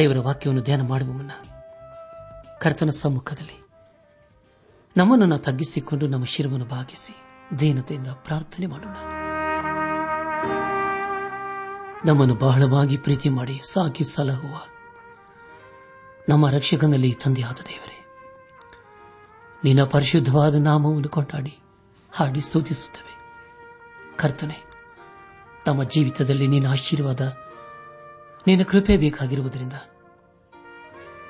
ದೇವರ ವಾಕ್ಯವನ್ನು ಧ್ಯಾನ ಮಾಡುವ ಮುನ್ನ ಕರ್ತನ ಸಮ್ಮುಖದಲ್ಲಿ ನಮ್ಮನ್ನು ತಗ್ಗಿಸಿಕೊಂಡು ನಮ್ಮ ಶಿರವನ್ನು ಭಾಗಿಸಿ ದೀನತೆಯಿಂದ ಪ್ರಾರ್ಥನೆ ಮಾಡೋಣ. ನಮ್ಮನ್ನು ಬಹಳವಾಗಿ ಪ್ರೀತಿ ಮಾಡಿ ಸಾಕಿ ಸಲಹುವ ನಮ್ಮ ರಕ್ಷಕನಲ್ಲಿ ತಂದೆಯಾದ ದೇವರೇ, ನಿನ್ನ ಪರಿಶುದ್ಧವಾದ ನಾಮವನ್ನು ಕೊಂಡಾಡಿ ಹಾಡಿ ಸ್ತುತಿಸುತ್ತವೆ. ಕರ್ತನೆ, ನಮ್ಮ ಜೀವಿತದಲ್ಲಿ ನಿನ್ನ ಆಶೀರ್ವಾದ, ನಿನ್ನ ಕೃಪೆ ಬೇಕಾಗಿರುವುದರಿಂದ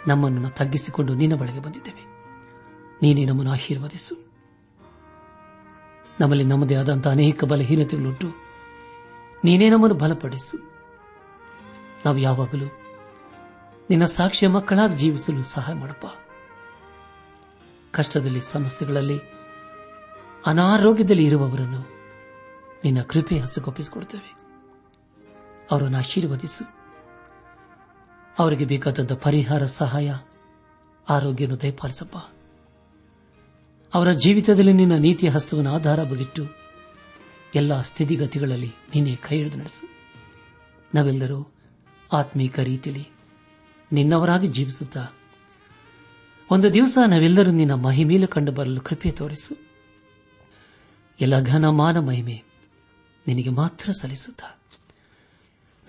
ನಮ್ಮನ್ನು ತಗ್ಗಿಸಿಕೊಂಡು ನಿನ್ನ ಬಳಿಗೆ ಬಂದಿದ್ದೇವೆ. ನೀನೇ ನಮ್ಮನ್ನು ಆಶೀರ್ವದಿಸು. ನಮ್ಮಲ್ಲಿ ನಮ್ಮದೇ ಆದಂತಹ ಅನೇಕ ಬಲಹೀನತೆಗಳುಂಟು. ನೀನೇ ನಮ್ಮನ್ನು ಬಲಪಡಿಸು. ನಾವು ಯಾವಾಗಲೂ ನಿನ್ನ ಸಾಕ್ಷಿಯ ಮಕ್ಕಳಾಗಿ ಜೀವಿಸಲು ಸಹಾಯ ಮಾಡಪ್ಪ. ಕಷ್ಟದಲ್ಲಿ, ಸಮಸ್ಯೆಗಳಲ್ಲಿ, ಅನಾರೋಗ್ಯದಲ್ಲಿ ಇರುವವರನ್ನು ನಿನ್ನ ಕೃಪೆ ಹಸುಗೊಪ್ಪಿಸಿಕೊಡುತ್ತೇವೆ ಅವರನ್ನು ಆಶೀರ್ವದಿಸು. ಅವರಿಗೆ ಬೇಕಾದಂಥ ಪರಿಹಾರ, ಸಹಾಯ, ಆರೋಗ್ಯವನ್ನು ದಯಪಾಲಿಸಪ್ಪ. ಅವರ ಜೀವಿತದಲ್ಲಿ ನಿನ್ನ ನೀತಿಯ ಹಸ್ತವನ್ನು ಆಧಾರ ಬಗಿಟ್ಟು ಎಲ್ಲ ಸ್ಥಿತಿಗತಿಗಳಲ್ಲಿ ನೀನೇ ಕೈ ಹಿಡಿದು ನಡೆಸು. ನಾವೆಲ್ಲರೂ ಆತ್ಮೀಕ ರೀತಿಯಲ್ಲಿ ನಿನ್ನವರಾಗಿ ಜೀವಿಸುತ್ತಾ ಒಂದು ದಿವಸ ನಾವೆಲ್ಲರೂ ನಿನ್ನ ಮಹಿಮೇಲೆ ಕಂಡು ಬರಲು ಕೃಪೆ ತೋರಿಸು. ಎಲ್ಲ ಘನ ಮಾನ ಮಹಿಮೆ ನಿನಗೆ ಮಾತ್ರ ಸಲ್ಲಿಸುತ್ತಾ.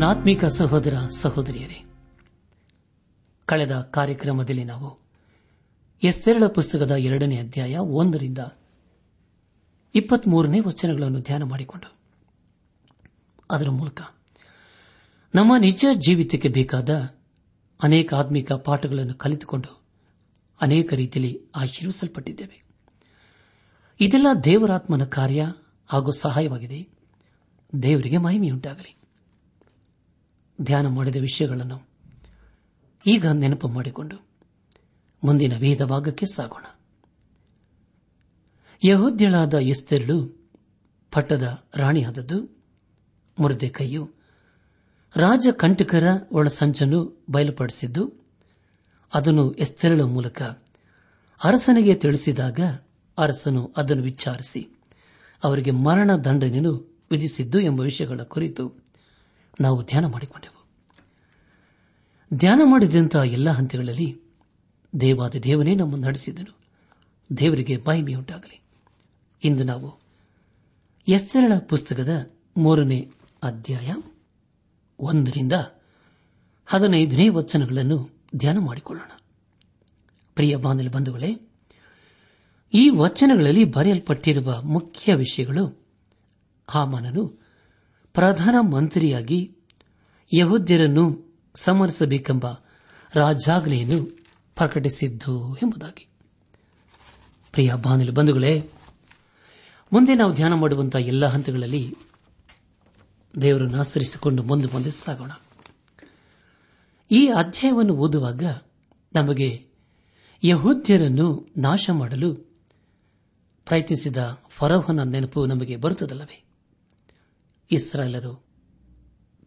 ನನ್ನ ಆತ್ಮಿಕ ಸಹೋದರ ಸಹೋದರಿಯರೇ, ಕಳೆದ ಕಾರ್ಯಕ್ರಮದಲ್ಲಿ ನಾವು ಎಸ್ತೆರಳ ಪುಸ್ತಕದ ಎರಡನೇ ಅಧ್ಯಾಯ ಒಂದರಿಂದ ಇಪ್ಪತ್ಮೂರನೇ ವಚನಗಳನ್ನು ಧ್ಯಾನ ಮಾಡಿಕೊಂಡು, ಅದರ ಮೂಲಕ ನಮ್ಮ ನಿಜ ಜೀವಿತಕ್ಕೆ ಬೇಕಾದ ಅನೇಕ ಆತ್ಮಿಕ ಪಾಠಗಳನ್ನು ಕಲಿತುಕೊಂಡು ಅನೇಕ ರೀತಿಯಲ್ಲಿ ಆಶೀರ್ವಿಸಲ್ಪಟ್ಟಿದ್ದೇವೆ. ಇದೆಲ್ಲ ದೇವರಾತ್ಮನ ಕಾರ್ಯ ಹಾಗೂ ಸಹಾಯವಾಗಿದೆ. ದೇವರಿಗೆ ಮಹಿಮೆಯುಂಟಾಗಲಿ. ಧ್ಯಾನ ಮಾಡಿದ ವಿಷಯಗಳನ್ನು ಈಗ ನೆನಪು ಮಾಡಿಕೊಂಡು ಮುಂದಿನ ವೇದ ಭಾಗಕ್ಕೆ ಸಾಗೋಣ. ಯಹೋದ್ಯಳಾದ ಎಸ್ತೆರಳು ಪಟ್ಟದ ರಾಣಿಯಾದದ್ದು ಮುರದೆ ಕೈಯು ರಾಜಕಂಟಕರ ಒಳಸಂಚನ್ನು ಬಯಲುಪಡಿಸಿದ್ದು, ಅದನ್ನು ಎಸ್ತೆರಳ ಮೂಲಕ ಅರಸನಿಗೆ ತಿಳಿಸಿದಾಗ ಅರಸನು ಅದನ್ನು ವಿಚಾರಿಸಿ ಅವರಿಗೆ ಮರಣ ದಂಡನೆಯನ್ನು ವಿಧಿಸಿದ್ದು ಎಂಬ ವಿಷಯಗಳ ಕುರಿತು ನಾವು ಧ್ಯಾನ ಮಾಡಿಕೊಂಡೆವು. ಧ್ಯಾನ ಮಾಡಿದಂತಹ ಎಲ್ಲ ಹಂತಗಳಲ್ಲಿ ದೇವಾದ ದೇವನೇ ನಮ್ಮನ್ನು ನಡೆಸಿದನು. ದೇವರಿಗೆ ಮಹಿಮೆಯುಂಟಾಗಲಿ ಇಂದು ನಾವು ಎಸ್ತೆರಳ ಪುಸ್ತಕದ ಮೂರನೇ ಅಧ್ಯಾಯ ಒಂದರಿಂದ ಹದಿನೈದನೇ ವಚನಗಳನ್ನು ಧ್ಯಾನ ಮಾಡಿಕೊಳ್ಳೋಣ. ಪ್ರಿಯ ಬಾಂಧವ ಬಂಧುಗಳೇ, ಈ ವಚನಗಳಲ್ಲಿ ಬರೆಯಲ್ಪಟ್ಟಿರುವ ಮುಖ್ಯ ವಿಷಯಗಳು ಹಾಮಾನನು ಪ್ರಧಾನ ಮಂತ್ರಿಯಾಗಿ ಯಹೋದ್ಯರನ್ನು ಸಮರಿಸಬೇಕೆಂಬ ರಾಜಾಜ್ಞೆಯನ್ನು ಪ್ರಕಟಿಸಿದ್ದು ಎಂಬುದಾಗಿ. ಪ್ರಿಯ ಬಾನುಲಿ ಬಂಧುಗಳೇ, ಮುಂದೆ ನಾವು ಧ್ಯಾನ ಮಾಡುವಂತಹ ಎಲ್ಲ ಹಂತಗಳಲ್ಲಿ ದೇವರನ್ನು ಆಚರಿಸಿಕೊಂಡು ಮುಂದೆ ಮುಂದೆ ಸಾಗೋಣ. ಈ ಅಧ್ಯಾಯವನ್ನು ಓದುವಾಗ ನಮಗೆ ಯಹೂದ್ಯರನ್ನು ನಾಶ ಮಾಡಲು ಪ್ರಯತ್ನಿಸಿದ ಫರೋಹನ ನೆನಪು ನಮಗೆ ಬರುತ್ತದಲ್ಲವೇ? ಇಸ್ರಾಯೇಲರು.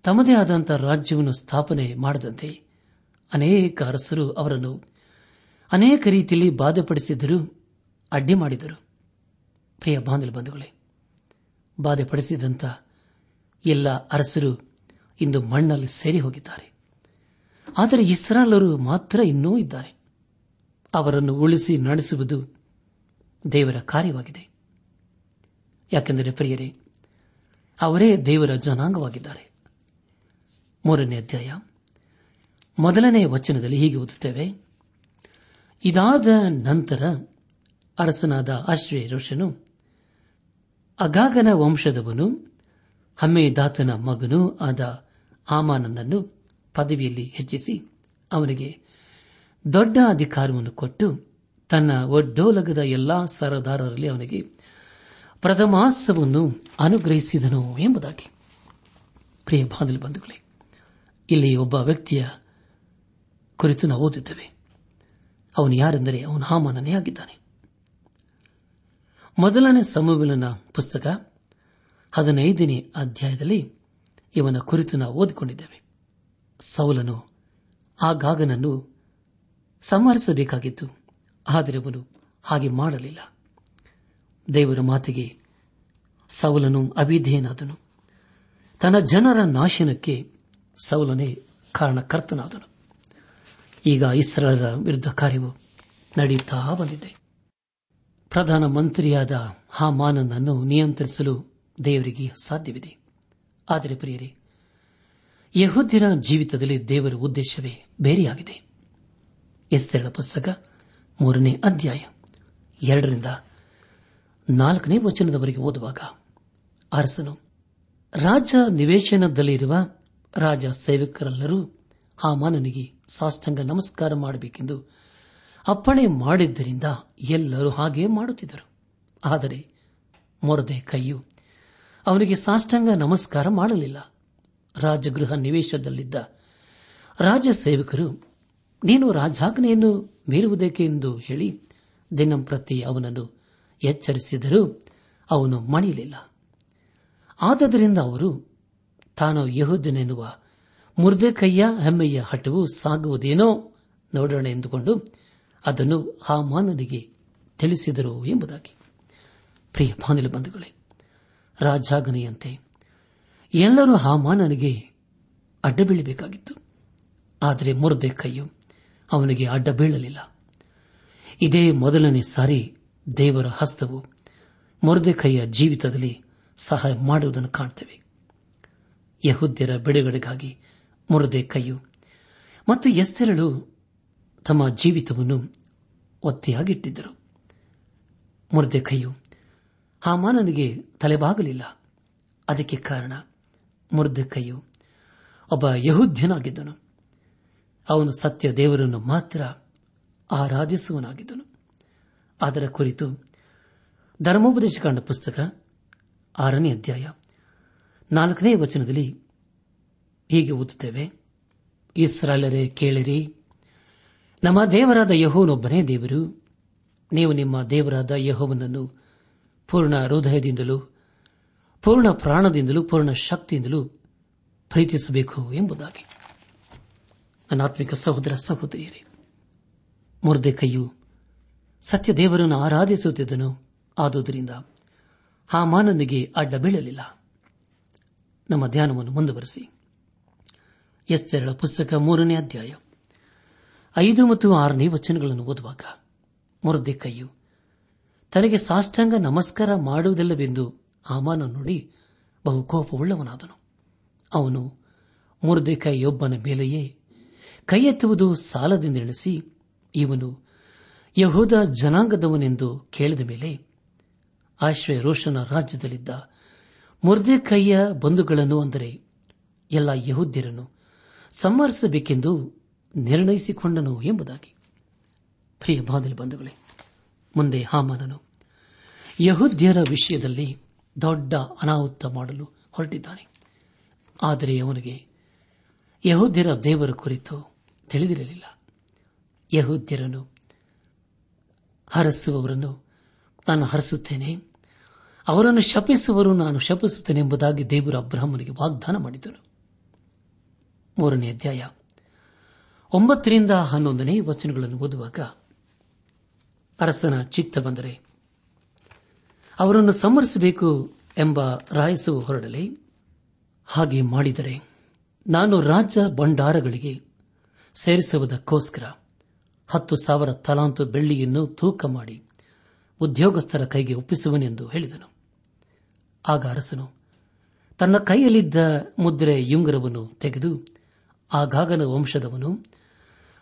ತಮ್ಮದೇ ಆದಂತಹ ರಾಜ್ಯವನ್ನು ಸ್ಥಾಪನೆ ಮಾಡದಂತೆ ಅನೇಕ ಅರಸರು ಅವರನ್ನು ಅನೇಕ ರೀತಿಯಲ್ಲಿ ಬಾಧೆಪಡಿಸಿದ್ದರೂ ಅಡ್ಡಿ ಮಾಡಿದರು. ಪ್ರಿಯ ಬಾಂಧವ ಬಂಧುಗಳೇ ಬಾಧೆಪಡಿಸಿದಂಥ ಎಲ್ಲ ಅರಸರು ಇಂದು ಮಣ್ಣಲ್ಲಿ ಸೇರಿ ಹೋಗಿದ್ದಾರೆ. ಆದರೆ ಇಸ್ರಾಲರು ಮಾತ್ರ ಇನ್ನೂ ಇದ್ದಾರೆ. ಅವರನ್ನು ಉಳಿಸಿ ನಡೆಸುವುದು ದೇವರ ಕಾರ್ಯವಾಗಿದೆ. ಯಾಕೆಂದರೆ ಪ್ರಿಯರೇ ಅವರೇ ದೇವರ ಜನಾಂಗವಾಗಿದ್ದಾರೆ. ಮೂರನೇ ಅಧ್ಯಾಯ. ಮೊದಲನೇ ವಚನದಲ್ಲಿ ಹೀಗೆ ಓದುತ್ತೇವೆ. ಇದಾದ ನಂತರ ಅರಸನಾದ ರೋಷನು ಅಗಾಗನ ವಂಶದವನು, ಹಮ್ಮೇದಾತನ ಮಗನೂ ಆದ ಆಮಾನನನ್ನು ಪದವಿಯಲ್ಲಿ ಹೆಚ್ಚಿಸಿ ಅವನಿಗೆ ದೊಡ್ಡ ಅಧಿಕಾರವನ್ನು ಕೊಟ್ಟು ತನ್ನ ಒಡ್ಡೋಲಗದ ಎಲ್ಲಾ ಸರದಾರರಲ್ಲಿ ಅವನಿಗೆ ಪ್ರಥಮಾಸವನ್ನು ಅನುಗ್ರಹಿಸಿದನು ಎಂಬುದಾಗಿ. ಪ್ರಿಯ ಬಾದಲು ಬಂಧುಗಳೇ, ಇಲ್ಲಿ ಒಬ್ಬ ವ್ಯಕ್ತಿಯ ಕುರಿತು ನಾವು ಓದುತ್ತೇವೆ. ಅವನು ಯಾರೆಂದರೆ ಅವನು ಹಾಮಾನನೇ ಆಗಿದ್ದಾನೆ. ಮೊದಲನೇ ಸಮವಿಲನ ಪುಸ್ತಕ ಹದಿನೈದನೇ ಅಧ್ಯಾಯದಲ್ಲಿ ಇವನ ಕುರಿತು ನಾವು ಓದಿಕೊಂಡಿದ್ದೇವೆ. ಸೌಲನು ಗಾಗನನ್ನು ಸಂಹರಿಸಬೇಕಾಗಿತ್ತು, ಆದರೆ ಅವನು ಹಾಗೆ ಮಾಡಲಿಲ್ಲ. ದೇವರ ಮಾತಿಗೆ ಸೌಲನು ಅವಿಧೇನಾದನು ತನ್ನ ಜನರ ನಾಶನಕ್ಕೆ ಸೌಲನೇ ಕಾರಣಕರ್ತನಾದನು. ಈಗ ಇಸ್ರಾಲರ ವಿರುದ್ಧ ಕಾರ್ಯವು ನಡೆಯುತ್ತಾ ಬಂದಿದೆ. ಪ್ರಧಾನ ಮಂತ್ರಿಯಾದ ಹಾಮಾನನನ್ನು ನಿಯಂತ್ರಿಸಲು ದೇವರಿಗೆ ಸಾಧ್ಯವಿದೆ. ಆದರೆ ಪ್ರಿಯರೇ, ಯಹೋದ್ಯರ ಜೀವಿತದಲ್ಲಿ ದೇವರ ಉದ್ದೇಶವೇ ಬೇರೆಯಾಗಿದೆ. ಎಸ್ತೆರಳ ಪುಸ್ತಕ ಮೂರನೇ ಅಧ್ಯಾಯ ಎರಡರಿಂದ ನಾಲ್ಕನೇ ವಚನದವರೆಗೆ ಓದುವಾಗ, ಅರಸನು, ರಾಜ ನಿವೇಶನದಲ್ಲಿರುವ ರಾಜ ಸೇವಕರೆಲ್ಲರೂ ಹಾಮಾನನಿಗೆ ಸಾಷ್ಟಾಂಗ ನಮಸ್ಕಾರ ಮಾಡಬೇಕೆಂದು ಅಪ್ಪಣೆ ಮಾಡಿದ್ದರಿಂದ ಎಲ್ಲರೂ ಹಾಗೆ ಮಾಡುತ್ತಿದ್ದರು. ಆದರೆ ಮೊರದೆ ಕೈಯು ಅವನಿಗೆ ಸಾಷ್ಟಾಂಗ ನಮಸ್ಕಾರ ಮಾಡಲಿಲ್ಲ. ರಾಜಗೃಹ ನಿವೇಶದಲ್ಲಿದ್ದ ರಾಜ ಸೇವಕರು, ನೀನು ರಾಜಾಜ್ಞೆಯನ್ನು ಮೀರುವುದಕ್ಕೆ ಎಂದು ಹೇಳಿ ದಿನಂಪ್ರತಿ ಅವನನ್ನು ಎಚ್ಚರಿಸಿದರೂ ಅವನು ಮಣಿಯಲಿಲ್ಲ ಆದ್ದರಿಂದ ಅವರು, ತಾನು ಯಹುದನೆನ್ನುವ ಕೈಯ ಹೆಮ್ಮೆಯ ಹಠವು ಸಾಗುವುದೇನೋ ನೋಡೋಣ ಎಂದುಕೊಂಡು ಅದನ್ನು ಹಾಮಾನನಿಗೆ ತಿಳಿಸಿದರು ಎಂಬುದಾಗಿ. ಪ್ರಿಯ ಬಾನಿಲು ಬಂಧುಗಳೇ, ರಾಜಾಗನೆಯಂತೆ ಎಲ್ಲರೂ ಹಾಮಾನನಿಗೆ ಅಡ್ಡ ಬೀಳಬೇಕಾಗಿತ್ತು ಆದರೆ ಮುರ್ದೆ ಕೈಯು ಅವನಿಗೆ ಅಡ್ಡ ಬೀಳಲಿಲ್ಲ ಇದೇ ಮೊದಲನೇ ಸಾರಿ ದೇವರ ಹಸ್ತವು ಕೈಯ ಜೀವಿತದಲ್ಲಿ ಸಹಾಯ ಮಾಡುವುದನ್ನು ಕಾಣುತ್ತೇವೆ ಯಹುದ್ಯರ ಬಿಡುಗಡೆಗಾಗಿ ಮುರದೆ ಕೈಯು ಮತ್ತು ಎಸ್ತೆರಳು ತಮ್ಮ ಜೀವಿತವನ್ನು ಒತ್ತೆಯಾಗಿಟ್ಟಿದ್ದರು. ಕೈಯು ಹಾಮಾನನಿಗೆ ತಲೆಬಾಗಲಿಲ್ಲ. ಅದಕ್ಕೆ ಕಾರಣ ಮುರದೆ ಕೈಯು ಒಬ್ಬ ಯಹುದ್ಯನಾಗಿದ್ದನು. ಅವನು ಸತ್ಯ ದೇವರನ್ನು ಮಾತ್ರ ಆರಾಧಿಸುವನಾಗಿದ್ದನು. ಅದರ ಕುರಿತು ಧರ್ಮೋಪದೇಶ ಕಂಡ ಪುಸ್ತಕ ಆರನೇ ಅಧ್ಯಾಯ ನಾಲ್ಕನೇ ವಚನದಲ್ಲಿ ಹೀಗೆ ಓದುತ್ತೇವೆ. ಇಸ್ರಾಲರೇ ಕೇಳಿರಿ, ನಮ್ಮ ದೇವರಾದ ಯಹೋನೊಬ್ಬನೇ ದೇವರು. ನೀವು ನಿಮ್ಮ ದೇವರಾದ ಯಹೋವನನ್ನು ಪೂರ್ಣ ಹೃದಯದಿಂದಲೂ, ಪೂರ್ಣ ಪ್ರಾಣದಿಂದಲೂ, ಪೂರ್ಣ ಶಕ್ತಿಯಿಂದಲೂ ಪ್ರೀತಿಸಬೇಕು ಎಂಬುದಾಗಿ. ಸಹೋದರ ಸಹೋದರಿಯರೇ ಮುರ್ದೆ ಕೈಯು ಸತ್ಯ ದೇವರನ್ನು ಆರಾಧಿಸುತ್ತಿದ್ದನು. ಆದುದರಿಂದ ಆ ಮಾನನಿಗೆ ಅಡ್ಡ ಬೀಳಲಿಲ್ಲ. ನಮ್ಮ ಧ್ಯಾನವನ್ನು ಮುಂದುವರೆಸಿ. ಎಸ್ತೆರಳ ಪುಸ್ತಕ ಮೂರನೇ ಅಧ್ಯಾಯ. ಐದು ಮತ್ತು ಆರನೇ ವಚನಗಳನ್ನು ಓದುವಾಗ ಮುರದೆ ಕೈಯು ತನಗೆ ಸಾಷ್ಟಾಂಗ ನಮಸ್ಕಾರ ಮಾಡುವುದಿಲ್ಲವೆಂದು ಆಮಾನ ನೋಡಿ ಬಹು ಕೋಪವುಳ್ಳವನಾದನು. ಅವನು ಮುರದೆ ಕೈಯೊಬ್ಬನ ಮೇಲೆಯೇ ಕೈ ಎತ್ತುವುದು ಸಾಲದಿಂದೆಣಿಸಿ ಇವನು ಯಹೋದ ಜನಾಂಗದವನೆಂದು ಕೇಳಿದ ಮೇಲೆ ಆಶ್ರಯ ರೋಷನ ರಾಜ್ಯದಲ್ಲಿದ್ದ ಮುರ್ದೆ ಕೈಯ ಬಂಧುಗಳನ್ನು ಅಂದರೆ ಎಲ್ಲ ಯಹೂದ್ಯರನ್ನು ಸಂಹರಿಸಬೇಕೆಂದು ನಿರ್ಣಯಿಸಿಕೊಂಡನು ಎಂಬುದಾಗಿ. ಪ್ರಿಯ ಬಾದಲಿ ಬಂಧುಗಳೇ, ಮುಂದೆ ಹಾಮನನು ಯಹುದ್ಯರ ವಿಷಯದಲ್ಲಿ ದೊಡ್ಡ ಅನಾಹುತ ಮಾಡಲು ಹೊರಟಿದ್ದಾನೆ. ಆದರೆ ಅವನಿಗೆ ಯಹುದ್ಯರ ದೇವರ ಕುರಿತು ತಿಳಿದಿರಲಿಲ್ಲ. ಯಹುದ್ಯರನ್ನು ಹರಸುವವರನ್ನು ನಾನು ಹರಸುತ್ತೇನೆ. ಅವರನ್ನು ಶಪಿಸುವರು ನಾನು ಶಪಿಸುತ್ತೇನೆ ಎಂಬುದಾಗಿ ದೇವರು ಅಬ್ರಾಹ್ಮನಿಗೆ ವಾಗ್ದಾನ ಮಾಡಿದನು. ಮೂರನೇ ಅಧ್ಯಾಯ. ಒಂಬತ್ತರಿಂದ ಹನ್ನೊಂದನೇ ವಚನಗಳನ್ನು ಓದುವಾಗ ಅರಸನ ಚಿತ್ತ ಬಂದರೆ ಅವರನ್ನು ಸಮರಿಸಬೇಕು ಎಂಬ ರಾಯಸು ಹೊರಡಲಿ. ಹಾಗೆ ಮಾಡಿದರೆ ನಾನು ರಾಜ್ಯ ಭಂಡಾರಗಳಿಗೆ ಸೇರಿಸುವುದಕ್ಕೋಸ್ಕರ ಹತ್ತು ಸಾವಿರ ತಲಾಂತು ಬೆಳ್ಳಿಯನ್ನು ತೂಕ ಮಾಡಿ ಉದ್ಯೋಗಸ್ಥರ ಕೈಗೆ ಒಪ್ಪಿಸುವನೆಂದು ಹೇಳಿದನು. ಆಗ ಅರಸನು, ತನ್ನ ಕೈಯಲ್ಲಿದ್ದ ಮುದ್ರೆ ಯುಂಗರವನ್ನು ತೆಗೆದು ಆಗಾಗನ ವಂಶದವನು,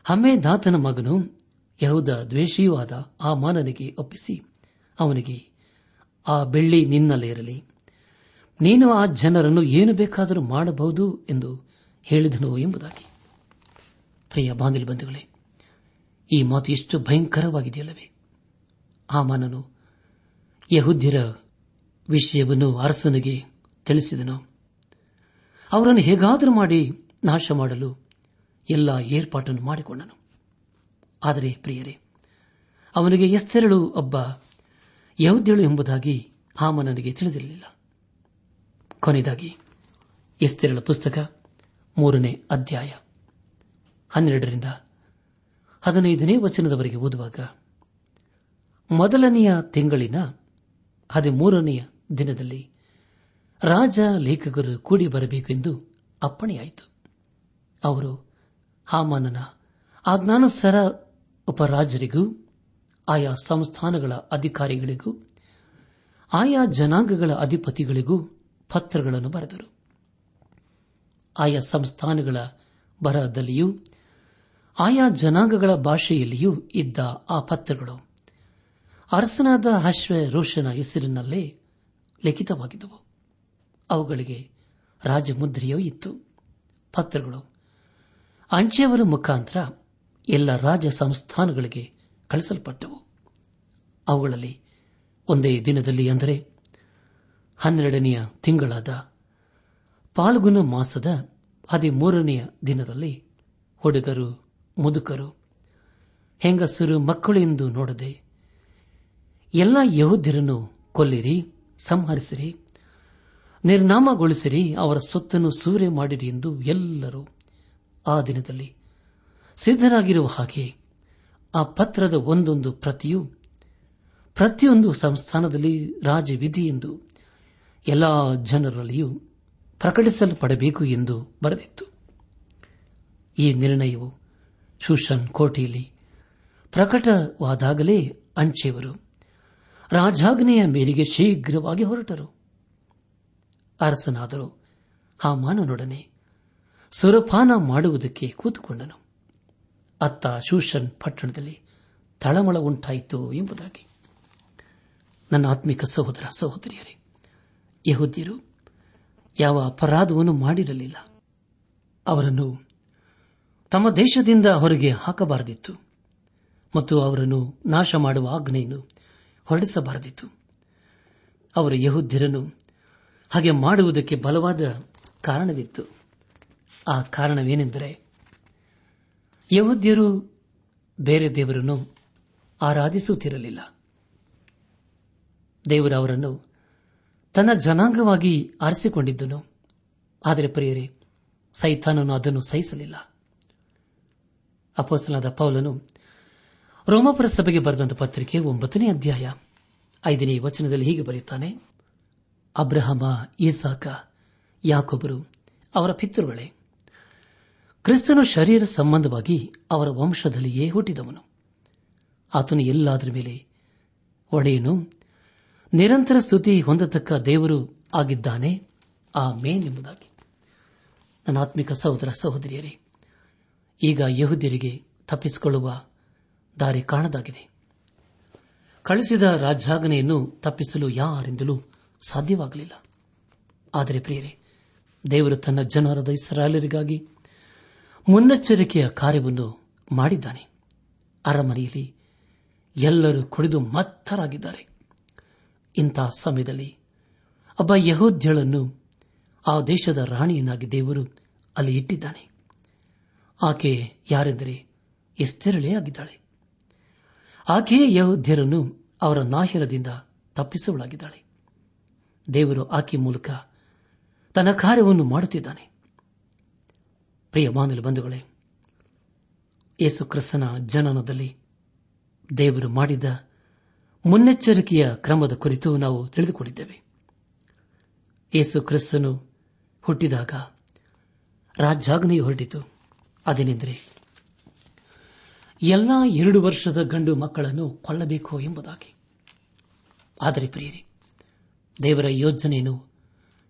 ಹಮ್ಮೇದಾತನ ಮಗನು ಯಹುದ ದ್ವೇಷಿಯೂ ಆದ ಆ ಮಾನನಿಗೆ ಒಪ್ಪಿಸಿ, ಅವನಿಗೆ, ಆ ಬೆಳ್ಳಿ ನಿನ್ನಲ್ಲಿರಲಿ ನೀನು ಆ ಜನರನ್ನು ಏನು ಬೇಕಾದರೂ ಮಾಡಬಹುದು ಎಂದು ಹೇಳಿದನು ಎಂಬುದಾಗಿ. ಪ್ರಿಯ ಬಾಂಗಿಲ್ ಬಂಧುಗಳೇ ಈ ಮಾತು ಎಷ್ಟು ಭಯಂಕರವಾಗಿದೆಯಲ್ಲವೇ? ಆ ಮಾನನು ಯಹುದ್ಯರ ವಿಷಯವನ್ನು ಅರಸನಿಗೆ ತಿಳಿಸಿದನು. ಅವರನ್ನು ಹೇಗಾದರೂ ಮಾಡಿ ನಾಶ ಮಾಡಲು ಎಲ್ಲ ಏರ್ಪಾಟನ್ನು ಮಾಡಿಕೊಂಡನು. ಆದರೆ ಪ್ರಿಯರೇ, ಅವನಿಗೆ ಎಸ್ತೆರಳು ಒಬ್ಬ ಯಹುದ್ಯಳು ಎಂಬುದಾಗಿ ಆಮನನಿಗೆ ತಿಳಿದಿರಲಿಲ್ಲ. ಕೊನೆಯದಾಗಿ ಎಸ್ತೆರಳ ಪುಸ್ತಕ ಮೂರನೇ ಅಧ್ಯಾಯ ಹನ್ನೆರಡರಿಂದ ಹದಿನೈದನೇ ವಚನದವರೆಗೆ ಓದುವಾಗ, ಮೊದಲನೆಯ ತಿಂಗಳಿನ ಹದಿಮೂರನೆಯ ದಿನದಲ್ಲಿ ರಾಜ ಲೇಖಕರು ಕೂಡಿ ಬರಬೇಕೆಂದು ಅಪ್ಪಣೆಯಾಯಿತು. ಅವರು ಹಾಮಾನನ ಆಜ್ಞಾನುಸಾರ ಉಪರಾಜರಿಗೂ, ಆಯಾ ಸಂಸ್ಥಾನಗಳ ಅಧಿಕಾರಿಗಳಿಗೂ, ಆಯಾ ಜನಾಂಗಗಳ ಅಧಿಪತಿಗಳಿಗೂ ಪತ್ರಗಳನ್ನು ಬರೆದರು. ಆಯಾ ಸಂಸ್ಥಾನಗಳ ಬರಹದಲ್ಲಿಯೂ ಆಯಾ ಜನಾಂಗಗಳ ಭಾಷೆಯಲ್ಲಿಯೂ ಇದ್ದ ಆ ಪತ್ರಗಳು. ಅರಸನಾದ ಹಶ್ವ ರೋಷನ ಹೆಸರಿನಲ್ಲೇ ಲಿಖಿತವಾಗಿದ್ದವು. ಅವುಗಳಿಗೆ ರಾಜಮುದ್ರೆಯೂ ಇತ್ತು. ಪತ್ರಗಳು. ಅಂಚೆಯವರ ಮುಖಾಂತರ ಎಲ್ಲ ರಾಜ ಸಂಸ್ಥಾನಗಳಿಗೆ ಕಳಿಸಲ್ಪಟ್ಟವು. ಅವುಗಳಲ್ಲಿ ಒಂದೇ ದಿನದಲ್ಲಿ ಅಂದರೆ ಹನ್ನೆರಡನೆಯ ತಿಂಗಳಾದ ಪಾಲ್ಗುನ ಮಾಸದ ಹದಿಮೂರನೆಯ ದಿನದಲ್ಲಿ ಹುಡುಗರು ಮುದುಕರು, ಹೆಂಗಸರು, ಮಕ್ಕಳು ಎಂದು ನೋಡದೆ, ಎಲ್ಲ ಯಹೋದ್ಯರನ್ನು ಕೊಲ್ಲಿರಿ, ಸಂಹರಿಸಿರಿ, ನಿರ್ನಾಮಗೊಳಿಸಿರಿ, ಅವರ ಸೊತ್ತನ್ನು ಸೂರೆ ಮಾಡಿರಿ ಎಂದು ಎಲ್ಲರೂ ಆ ದಿನದಲ್ಲಿ ಸಿದ್ದರಾಗಿರುವ ಹಾಗೆ ಆ ಪತ್ರದ ಒಂದೊಂದು ಪ್ರತಿಯು ಪ್ರತಿಯೊಂದು ಸಂಸ್ಥಾನದಲ್ಲಿ ರಾಜವಿಧಿ ಎಂದು ಎಲ್ಲ ಜನರಲ್ಲಿಯೂ ಪ್ರಕಟಿಸಲ್ಪಡಬೇಕು ಎಂದು ಬರೆದಿತ್ತು. ಈ ನಿರ್ಣಯವು ಶೂಷನ್ ಕೋಟೆಯಲ್ಲಿ ಪ್ರಕಟವಾದಾಗಲೇ ಅಂಚೆಯವರು ರಾಜಾಜ್ಞೆಯ ಮೇರೆಗೆ ಶೀಘ್ರವಾಗಿ ಹೊರಟರು. ಅರಸನಾದರೂ ಹಾಮಾನನೊಡನೆ ಸುರಪಾನ ಮಾಡುವುದಕ್ಕೆ ಕೂತುಕೊಂಡನು. ಅತ್ತ ಶೂಷನ್ ಪಟ್ಟಣದಲ್ಲಿ ತಳಮಳ ಉಂಟಾಯಿತು ಎಂಬುದಾಗಿ. ನನ್ನ ಆತ್ಮಿಕ ಸಹೋದರ ಸಹೋದರಿಯರೇ, ಯಹುದ್ಯರು ಯಾವ ಅಪರಾಧವನ್ನು ಮಾಡಿರಲಿಲ್ಲ. ಅವರನ್ನು ತಮ್ಮ ದೇಶದಿಂದ ಹೊರಗೆ ಹಾಕಬಾರದಿತ್ತು ಮತ್ತು ಅವರನ್ನು ನಾಶ ಮಾಡುವ ಆಜ್ಞೆಯನ್ನು ಹೊರಡಿಸಬಾರದಿತ್ತು. ಅವರ ಯಹುದ್ಯರನ್ನು ಹಾಗೆ ಮಾಡುವುದಕ್ಕೆ ಬಲವಾದ ಕಾರಣವಿತ್ತು. ಆ ಕಾರಣವೇನೆಂದರೆ ಯಹುದ್ಯರು ಬೇರೆ ದೇವರನ್ನು ಆರಾಧಿಸುತ್ತಿರಲಿಲ್ಲ. ದೇವರು ಅವರನ್ನು ತನ್ನ ಜನಾಂಗವಾಗಿ ಆರಿಸಿಕೊಂಡಿದ್ದನು. ಆದರೆ ಪ್ರಿಯರೇ, ಸೈತಾನನು ಅದನ್ನು ಸಹಿಸಲಿಲ್ಲ. ಅಪೋಸಲಾದ ಪೌಲನು ರೋಮಾಪುರ ಸಭೆಗೆ ಬರೆದಂತ ಪತ್ರಿಕೆ ಒಂಬತ್ತನೇ ಅಧ್ಯಾಯ ಐದನೇ ವಚನದಲ್ಲಿ ಹೀಗೆ ಬರೆಯುತ್ತಾನೆ. ಅಬ್ರಹಮ, ಇಸಾಕ ಯಾಕೊಬ್ಬರು ಅವರ ಪಿತೃಗಳೇ, ಕ್ರಿಸ್ತನು ಶರೀರ ಸಂಬಂಧವಾಗಿ ಅವರ ವಂಶದಲ್ಲಿಯೇ ಹುಟ್ಟಿದವನು. ಆತನು ಎಲ್ಲಾದರ ಮೇಲೆ ಒಡೆಯನು. ನಿರಂತರ ಸ್ತುತಿ ಹೊಂದತಕ್ಕ ದೇವರು ಆಗಿದ್ದಾನೆ. ಆ ಮೇನೆಂಬುದಾಗಿ ನನ್ನ ಆತ್ಮಿಕ ಸಹೋದರ ಸಹೋದರಿಯರೇ ಈಗ ಯಹುದ್ಯರಿಗೆ ತಪ್ಪಿಸಿಕೊಳ್ಳುವ ದಾರಿ ಕಾಣದಾಗಿದೆ. ಕಳಿಸಿದ ರಾಜ್ಯಾಗನೆಯನ್ನು ತಪ್ಪಿಸಲು ಯಾರಿಂದಲೂ ಸಾಧ್ಯವಾಗಲಿಲ್ಲ. ಆದರೆ ಪ್ರಿಯರೇ, ದೇವರು ತನ್ನ ಜನರದ ಇಸ್ರಾಲರಿಗಾಗಿ ಮುನ್ನೆಚ್ಚರಿಕೆಯ ಕಾರ್ಯವನ್ನು ಮಾಡಿದ್ದಾನೆ. ಅರಮನೆಯಲ್ಲಿ ಎಲ್ಲರೂ ಕುಡಿದು ಮತ್ತರಾಗಿದ್ದಾರೆ. ಇಂತಹ ಸಮಯದಲ್ಲಿ ಒಬ್ಬ ಯಹೋದ್ಯಳನ್ನು ಆ ದೇಶದ ರಾಣಿಯನ್ನಾಗಿ ದೇವರು ಅಲ್ಲಿ ಇಟ್ಟಿದ್ದಾನೆ. ಆಕೆ ಯಾರೆಂದರೆ ಎಸ್ತೆರಳೇ ಆಗಿದ್ದಾಳೆ. ಆಕೆಯೇ ಯಹೋದ್ಯರನ್ನು ಅವರ ನಾಹಿರದಿಂದ ತಪ್ಪಿಸುವಳಾಗಿದ್ದಾಳೆ ದೇವರು ಆಕೆ ಮೂಲಕ ತನ್ನ ಕಾರ್ಯವನ್ನು ಮಾಡುತ್ತಿದ್ದಾನೆ. ಪ್ರಿಯ ಮಾನಲು ಬಂಧುಗಳೇ, ಯೇಸು ಕ್ರಿಸ್ತನ ಜನನದಲ್ಲಿ ದೇವರು ಮಾಡಿದ ಮುನ್ನೆಚ್ಚರಿಕೆಯ ಕ್ರಮದ ಕುರಿತು ನಾವು ತಿಳಿದುಕೊಂಡಿದ್ದೇವೆ. ಯೇಸು ಕ್ರಿಸ್ತನು ಹುಟ್ಟಿದಾಗ ರಾಜಾಗ್ನೆಯು ಹೊರಟಿತು. ಅದೇನೆಂದರೆ, ಎಲ್ಲಾ ಎರಡು ವರ್ಷದ ಗಂಡು ಮಕ್ಕಳನ್ನು ಕೊಲ್ಲಬೇಕು ಎಂಬುದಾಗಿ. ಆದರೆ ಪ್ರಿಯರಿ, ದೇವರ ಯೋಜನೆಯನ್ನು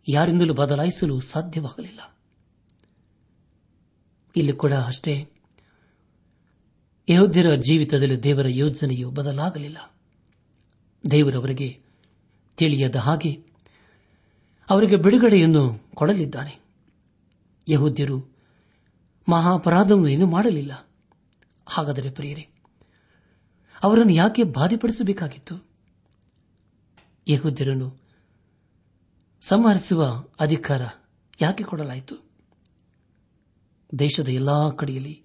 ಯಾರಿಂದಲೂ ಬದಲಾಯಿಸಲು ಸಾಧ್ಯವಾಗಲಿಲ್ಲ. ಇಲ್ಲಿ ಕೂಡ ಅಷ್ಟೇ, ಯಹೋದ್ಯರ ಜೀವಿತದಲ್ಲಿ ದೇವರ ಯೋಜನೆಯು ಬದಲಾಗಲಿಲ್ಲ. ದೇವರವರಿಗೆ ತಿಳಿಯದ ಹಾಗೆ ಅವರಿಗೆ ಬಿಡುಗಡೆಯನ್ನು ಕೊಡಲಿದ್ದಾನೆ. ಯಹೋದ್ಯರು ಮಹಾಪರಾಧವನ್ನು ಮಾಡಲಿಲ್ಲ. ಹಾಗಾದರೆ ಪ್ರಿಯರೇ, ಅವರನ್ನು ಯಾಕೆ ಬಾಧಿಪಡಿಸಬೇಕಾಗಿತ್ತು? ಯಹೂದ್ಯರನ್ನು ಸಂಹರಿಸುವ ಅಧಿಕಾರ ಯಾಕೆ ಕೊಡಲಾಯಿತು? ದೇಶದ ಎಲ್ಲಾ ಕಡೆಯಲ್ಲಿ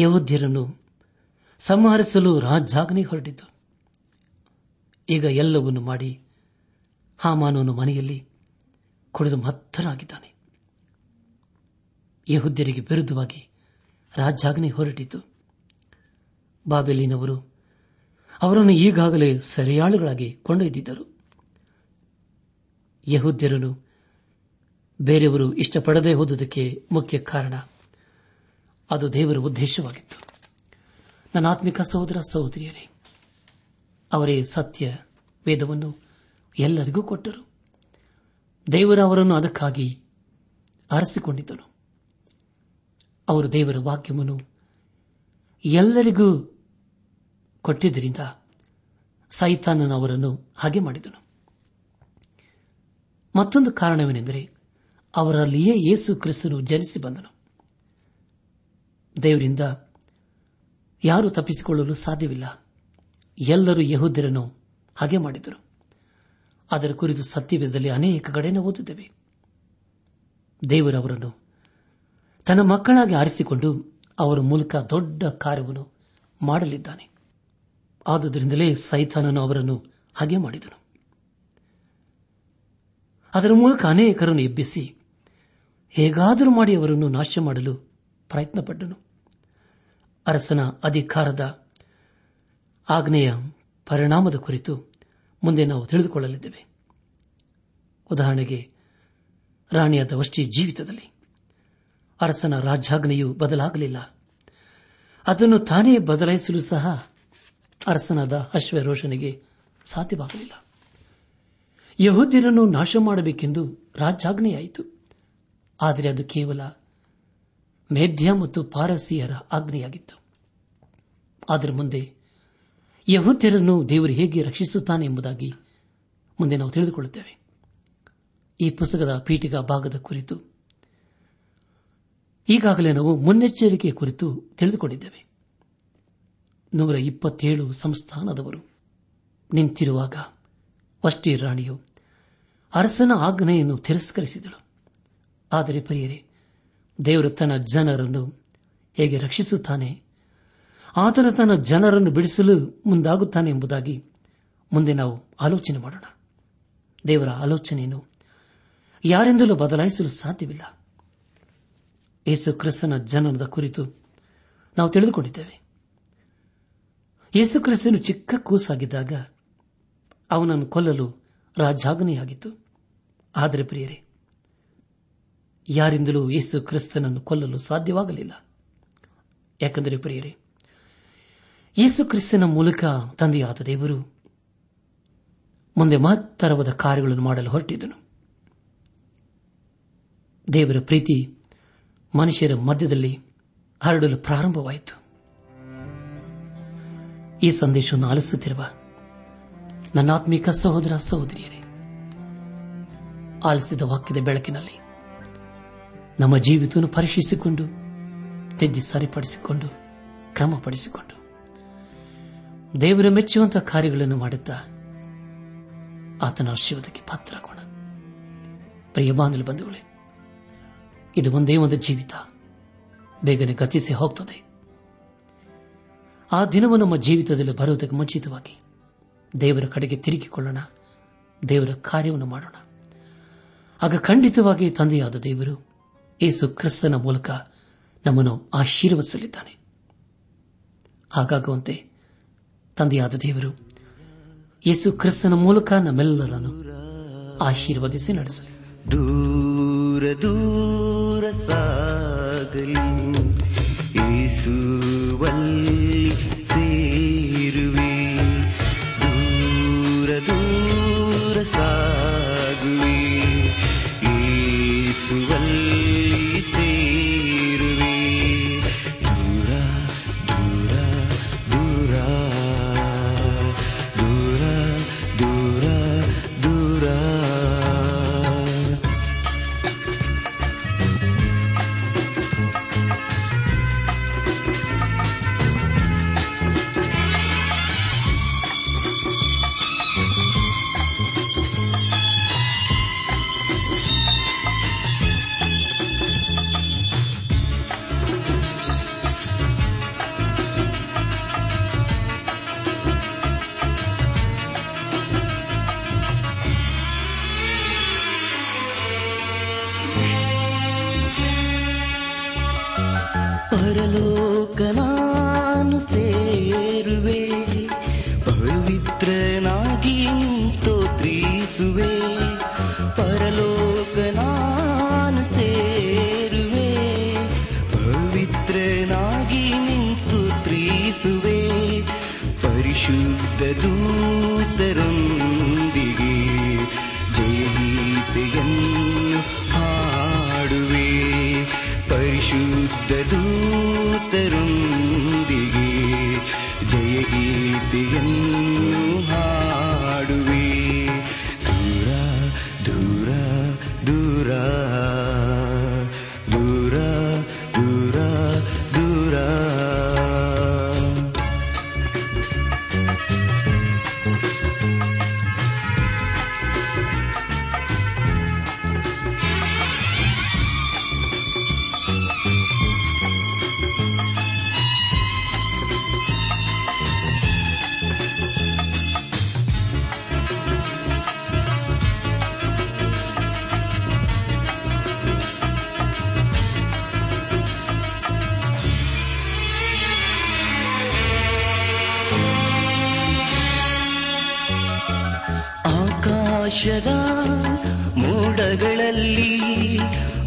ಯಹೋದ್ಯರನ್ನು ಸಂಹರಿಸಲು ರಾಜ್ಯಾಗ್ನಿ ಹೊರಟಿತು. ಈಗ ಎಲ್ಲವನ್ನು ಮಾಡಿ ಹಾಮಾನವನ್ನು ಮನೆಯಲ್ಲಿ ಕುಡಿದು ಮತ್ತರಾಗಿದ್ದಾನೆ. ಯಹುದ್ಯರಿಗೆ ವಿರುದ್ಧವಾಗಿ ರಾಜ್ಯಾಗ್ನಿ ಹೊರಟಿತು. ಬಾಬೆಲಿನವರು ಅವರನ್ನು ಈಗಾಗಲೇ ಸರಿಯಾಳುಗಳಾಗಿ ಕೊಂಡೊಯ್ದಿದ್ದರು. ಯಹುದ್ಯರನ್ನು ಬೇರೆಯವರು ಇಷ್ಟಪಡದೆ ಹೋದುದಕ್ಕೆ ಮುಖ್ಯ ಕಾರಣ ಅದು ದೇವರ ಉದ್ದೇಶವಾಗಿತ್ತು. ನನ್ನ ಆತ್ಮಿಕ ಸಹೋದರ ಸಹೋದರಿಯರೇ, ಅವರೇ ಸತ್ಯ ವೇದವನ್ನು ಎಲ್ಲರಿಗೂ ಕೊಟ್ಟರು. ದೇವರ ಅವರನ್ನು ಅದಕ್ಕಾಗಿ ಆರಿಸಿಕೊಂಡಿದ್ದನು. ಅವರು ದೇವರ ವಾಕ್ಯವನ್ನು ಎಲ್ಲರಿಗೂ ಕೊಟ್ಟಿದ್ದರಿಂದ ಸೈತಾನನ ಅವರನ್ನು ಹಾಗೆ ಮಾಡಿದನು. ಮತ್ತೊಂದು ಕಾರಣವೇನೆಂದರೆ ಅವರಲ್ಲಿಯೇ ಯೇಸು ಕ್ರಿಸ್ತನು ಜನಿಸಿ ಬಂದನು. ದೇವರಿಂದ ಯಾರು ತಪ್ಪಿಸಿಕೊಳ್ಳಲು ಸಾಧ್ಯವಿಲ್ಲ. ಎಲ್ಲರೂ ಯಹೋದ್ಯರನ್ನು ಹಾಗೆ ಮಾಡಿದರು. ಅದರ ಕುರಿತು ಸತ್ಯವೇಧದಲ್ಲಿ ಅನೇಕ ಕಡೆಯನ್ನು ಓದುತ್ತೇವೆ. ದೇವರವರನ್ನು ತನ್ನ ಮಕ್ಕಳಾಗಿ ಆರಿಸಿಕೊಂಡು ಅವರ ಮೂಲಕ ದೊಡ್ಡ ಕಾರ್ಯವನ್ನು ಮಾಡಲಿದ್ದಾನೆ. ಆದುದರಿಂದಲೇ ಸೈತಾನನು ಅವರನ್ನು ಹಾಗೆ ಮಾಡಿದನು. ಅದರ ಮೂಲಕ ಅನೇಕರನ್ನು ಎಬ್ಬಿಸಿ ಹೇಗಾದರೂ ಮಾಡಿ ಅವರನ್ನು ನಾಶ ಮಾಡಲು ಪ್ರಯತ್ನಪಟ್ಟನು. ಅರಸನ ಅಧಿಕಾರದ ಆಜ್ಞೆಯ ಪರಿಣಾಮದ ಕುರಿತು ಮುಂದೆ ನಾವು ತಿಳಿದುಕೊಳ್ಳಲಿದ್ದೇವೆ. ಉದಾಹರಣೆಗೆ, ರಾಣಿಯಾದ ವಷ್ಟಿ ಜೀವಿತದಲ್ಲಿ. ಅರಸನ ರಾಜಾಜ್ಞೆಯು ಬದಲಾಗಲಿಲ್ಲ. ಅದನ್ನು ತಾನೇ ಬದಲಾಯಿಸಲು ಸಹ ಅರಸನಾದ ಅಶ್ವರೋಷನಿಗೆ ಸಾಧ್ಯವಾಗಲಿಲ್ಲ. ಯಹೂದ್ಯರನ್ನು ನಾಶ ಮಾಡಬೇಕೆಂದು ರಾಜಾಜ್ಞೆಯಾಯಿತು ಆದರೆ ಅದು ಕೇವಲ ಮೇಧ್ಯ ಮತ್ತು ಪಾರಸಿಯರ ಆಜ್ಞೆಯಾಗಿತ್ತು ಅದರ ಮುಂದೆ ಯಹೂದ್ಯರನ್ನು ದೇವರು ಹೇಗೆ ರಕ್ಷಿಸುತ್ತಾನೆ ಎಂಬುದಾಗಿ ಮುಂದೆ ನಾವು ತಿಳಿದುಕೊಳ್ಳುತ್ತೇವೆ. ಈ ಪುಸ್ತಕದ ಪೀಠಿಕಾ ಭಾಗದ ಕುರಿತು ಈಗಾಗಲೇ ನಾವು ಮುನ್ನೆಚ್ಚರಿಕೆ ಕುರಿತು ತಿಳಿದುಕೊಂಡಿದ್ದೇವೆ. ನೂರ ಇಪ್ಪತ್ತೇಳು ಸಂಸ್ಥಾನದವರು ನಿಂತಿರುವಾಗ ವಷ್ಟಿ ರಾಣಿಯು ಅರಸನ ಆಜ್ಞೆಯನ್ನು ತಿರಸ್ಕರಿಸಿದಳು. ಆದರೆ ಪರಿಯರೆ, ದೇವರು ತನ್ನ ಜನರನ್ನು ಹೇಗೆ ರಕ್ಷಿಸುತ್ತಾನೆ? ಆತನು ತನ್ನ ಜನರನ್ನು ಬಿಡಿಸಲು ಮುಂದಾಗುತ್ತಾನೆ ಎಂಬುದಾಗಿ ಮುಂದೆ ನಾವು ಆಲೋಚನೆ ಮಾಡೋಣ. ದೇವರ ಆಲೋಚನೆಯನ್ನು ಯಾರಿಂದಲೂ ಬದಲಾಯಿಸಲು ಸಾಧ್ಯವಿಲ್ಲ. ಯೇಸು ಕ್ರಿಸ್ತನ ಜನನದ ಕುರಿತು ನಾವು ತಿಳಿದುಕೊಂಡಿದ್ದೇವೆ. ಯೇಸು ಕ್ರಿಸ್ತನು ಚಿಕ್ಕ ಕೂಸಾಗಿದ್ದಾಗ ಅವನನ್ನು ಕೊಲ್ಲಲು ರಾಜಾಗ್ನೆಯಾಗಿತ್ತು. ಆದರೆ ಪ್ರಿಯರೇ, ಯಾರಿಂದಲೂ ಯೇಸು ಕ್ರಿಸ್ತನನ್ನು ಕೊಲ್ಲಲು ಸಾಧ್ಯವಾಗಲಿಲ್ಲ. ಯಾಕೆಂದರೆ ಪ್ರಿಯರೇ ಯೇಸು ಕ್ರಿಸ್ತನ ಮೂಲಕ ತಂದೆಯಾದ ದೇವರು ಮುಂದೆ ಮಹತ್ತರವಾದ ಕಾರ್ಯಗಳನ್ನು ಮಾಡಲು ಹೊರಟಿದ್ದನು. ದೇವರ ಪ್ರೀತಿ ಮನುಷ್ಯರ ಮಧ್ಯದಲ್ಲಿ ಹರಡಲು ಪ್ರಾರಂಭವಾಯಿತು. ಈ ಸಂದೇಶವನ್ನು ಆಲಿಸುತ್ತಿರುವ ನನ್ನಾತ್ಮೀಕ ಸಹೋದರ ಸಹೋದರಿಯರೇ, ಆಲಿಸಿದ ವಾಕ್ಯದ ಬೆಳಕಿನಲ್ಲಿ ನಮ್ಮ ಜೀವಿತವನ್ನು ಪರೀಕ್ಷಿಸಿಕೊಂಡು, ತಿದ್ದಿ ಸರಿಪಡಿಸಿಕೊಂಡು, ಕ್ರಮಪಡಿಸಿಕೊಂಡು, ದೇವರ ಮೆಚ್ಚುವಂತಹ ಕಾರ್ಯಗಳನ್ನು ಮಾಡುತ್ತಾ ಆತನ ಆಶೀರ್ವಾದಕ್ಕೆ ಪಾತ್ರರಾಗೋಣ. ಪ್ರಿಯ ಬಾಂಧಲು ಬಂಧುಗಳೇ ಇದು ಒಂದೇ ಒಂದು ಜೀವಿತ. ಬೇಗನೆ ಗತಿಸಿ ಹೋಗ್ತದೆ. ಆ ದಿನವೂ ನಮ್ಮ ಜೀವಿತದಲ್ಲಿ ಬರುವುದಕ್ಕೆ ಮುಂಚಿತವಾಗಿ ದೇವರ ಕಡೆಗೆ ತಿರುಗಿಕೊಳ್ಳೋಣ. ದೇವರ ಕಾರ್ಯವನ್ನು ಮಾಡೋಣ. ಆಗ ಖಂಡಿತವಾಗಿ ತಂದೆಯಾದ ದೇವರು ಏಸು ಕ್ರಿಸ್ತನ ಮೂಲಕ ನಮ್ಮನ್ನು ಆಶೀರ್ವದಿಸಲಿದ್ದಾನೆ. ಹಾಗಾಗುವಂತೆ ತಂದೆಯಾದ ದೇವರು ಯೇಸು ಕ್ರಿಸ್ತನ ಮೂಲಕ ನಮ್ಮೆಲ್ಲರನ್ನು ಆಶೀರ್ವದಿಸಿ ನಡೆಸಲಿ. ದೂರ ದೂರ ಸಾಗಲಿ ಏಸುವಲ್ಲಿ ಸೇರುವೆ ದೂರ ದೂರ ಸಾಗುವೆ ಪರಿಶುದ್ಧ ದೂತರೊಂದಿಗೆ ಜಯಗೀತೆಯನ್ನು ಹಾಡುವೆ ಪರಿಶುದ್ಧ ದೂತರೊಂದಿಗೆ ಜಯಗೀತೆಯನ್ನು ಆಕಾಶದ ಮೋಡಗಳಲ್ಲಿ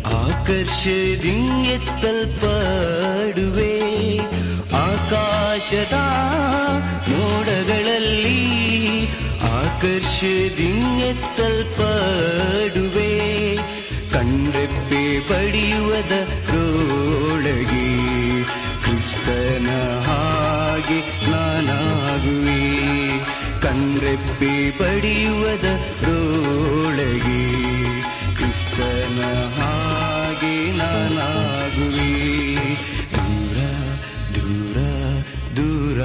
ಆಕರ್ಷದಿಂಗೆತ್ತಲ್ಪಡುವೆ. ಆಕಾಶದ ಮೋಡಗಳಲ್ಲಿ ಆಕರ್ಷದಿಂಗೆತ್ತಲ್ಪಡುವೆ. ಕಂಡ ಕಣ್ರೆಪ್ಪೆ ಪಡೆಯುವದ ರೋಳಗೆ ಕ್ರಿಸ್ತನ ಹಾಗೆ ನಾನಾಗುವೆ. ಕಣ್ರೆಪ್ಪೆ ಬಡಿಯುವುದ ರೋಳಗೆ ಕ್ರಿಸ್ತನ ಹಾಗೆ ನಾನಾಗುವೆ. ದೂರ ದೂರ ದೂರ.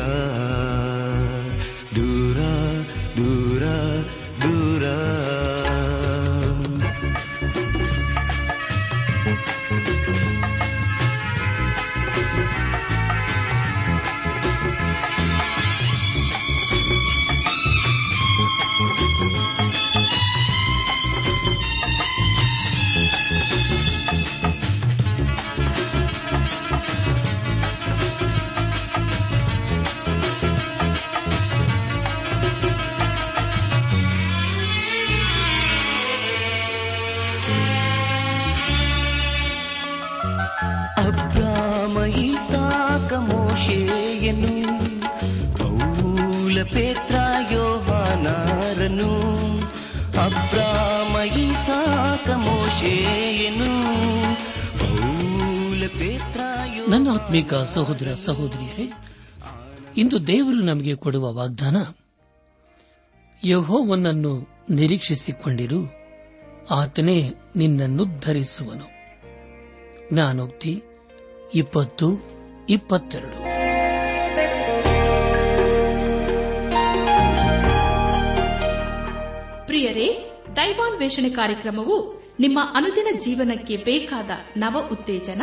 ಸಹೋದರ ಸಹೋದರಿಯರೇ, ಇಂದು ದೇವರು ನಮಗೆ ಕೊಡುವ ವಾಗ್ದಾನ, ಯಹೋವನನ್ನು ನಿರೀಕ್ಷಿಸಿಕೊಂಡಿರು, ಆತನೇ ನಿನ್ನನ್ನು ಧರಿಸುವನು. ಜ್ಞಾನೋಕ್ತಿ ಇಪ್ಪತ್ತು, ಇಪ್ಪತ್ತೆರಡು. ಪ್ರಿಯರೇ, ದೈವಾನ್ವೇಷಣೆ ಕಾರ್ಯಕ್ರಮವು ನಿಮ್ಮ ಅನುದಿನ ಜೀವನಕ್ಕೆ ಬೇಕಾದ ನವ ಉತ್ತೇಜನ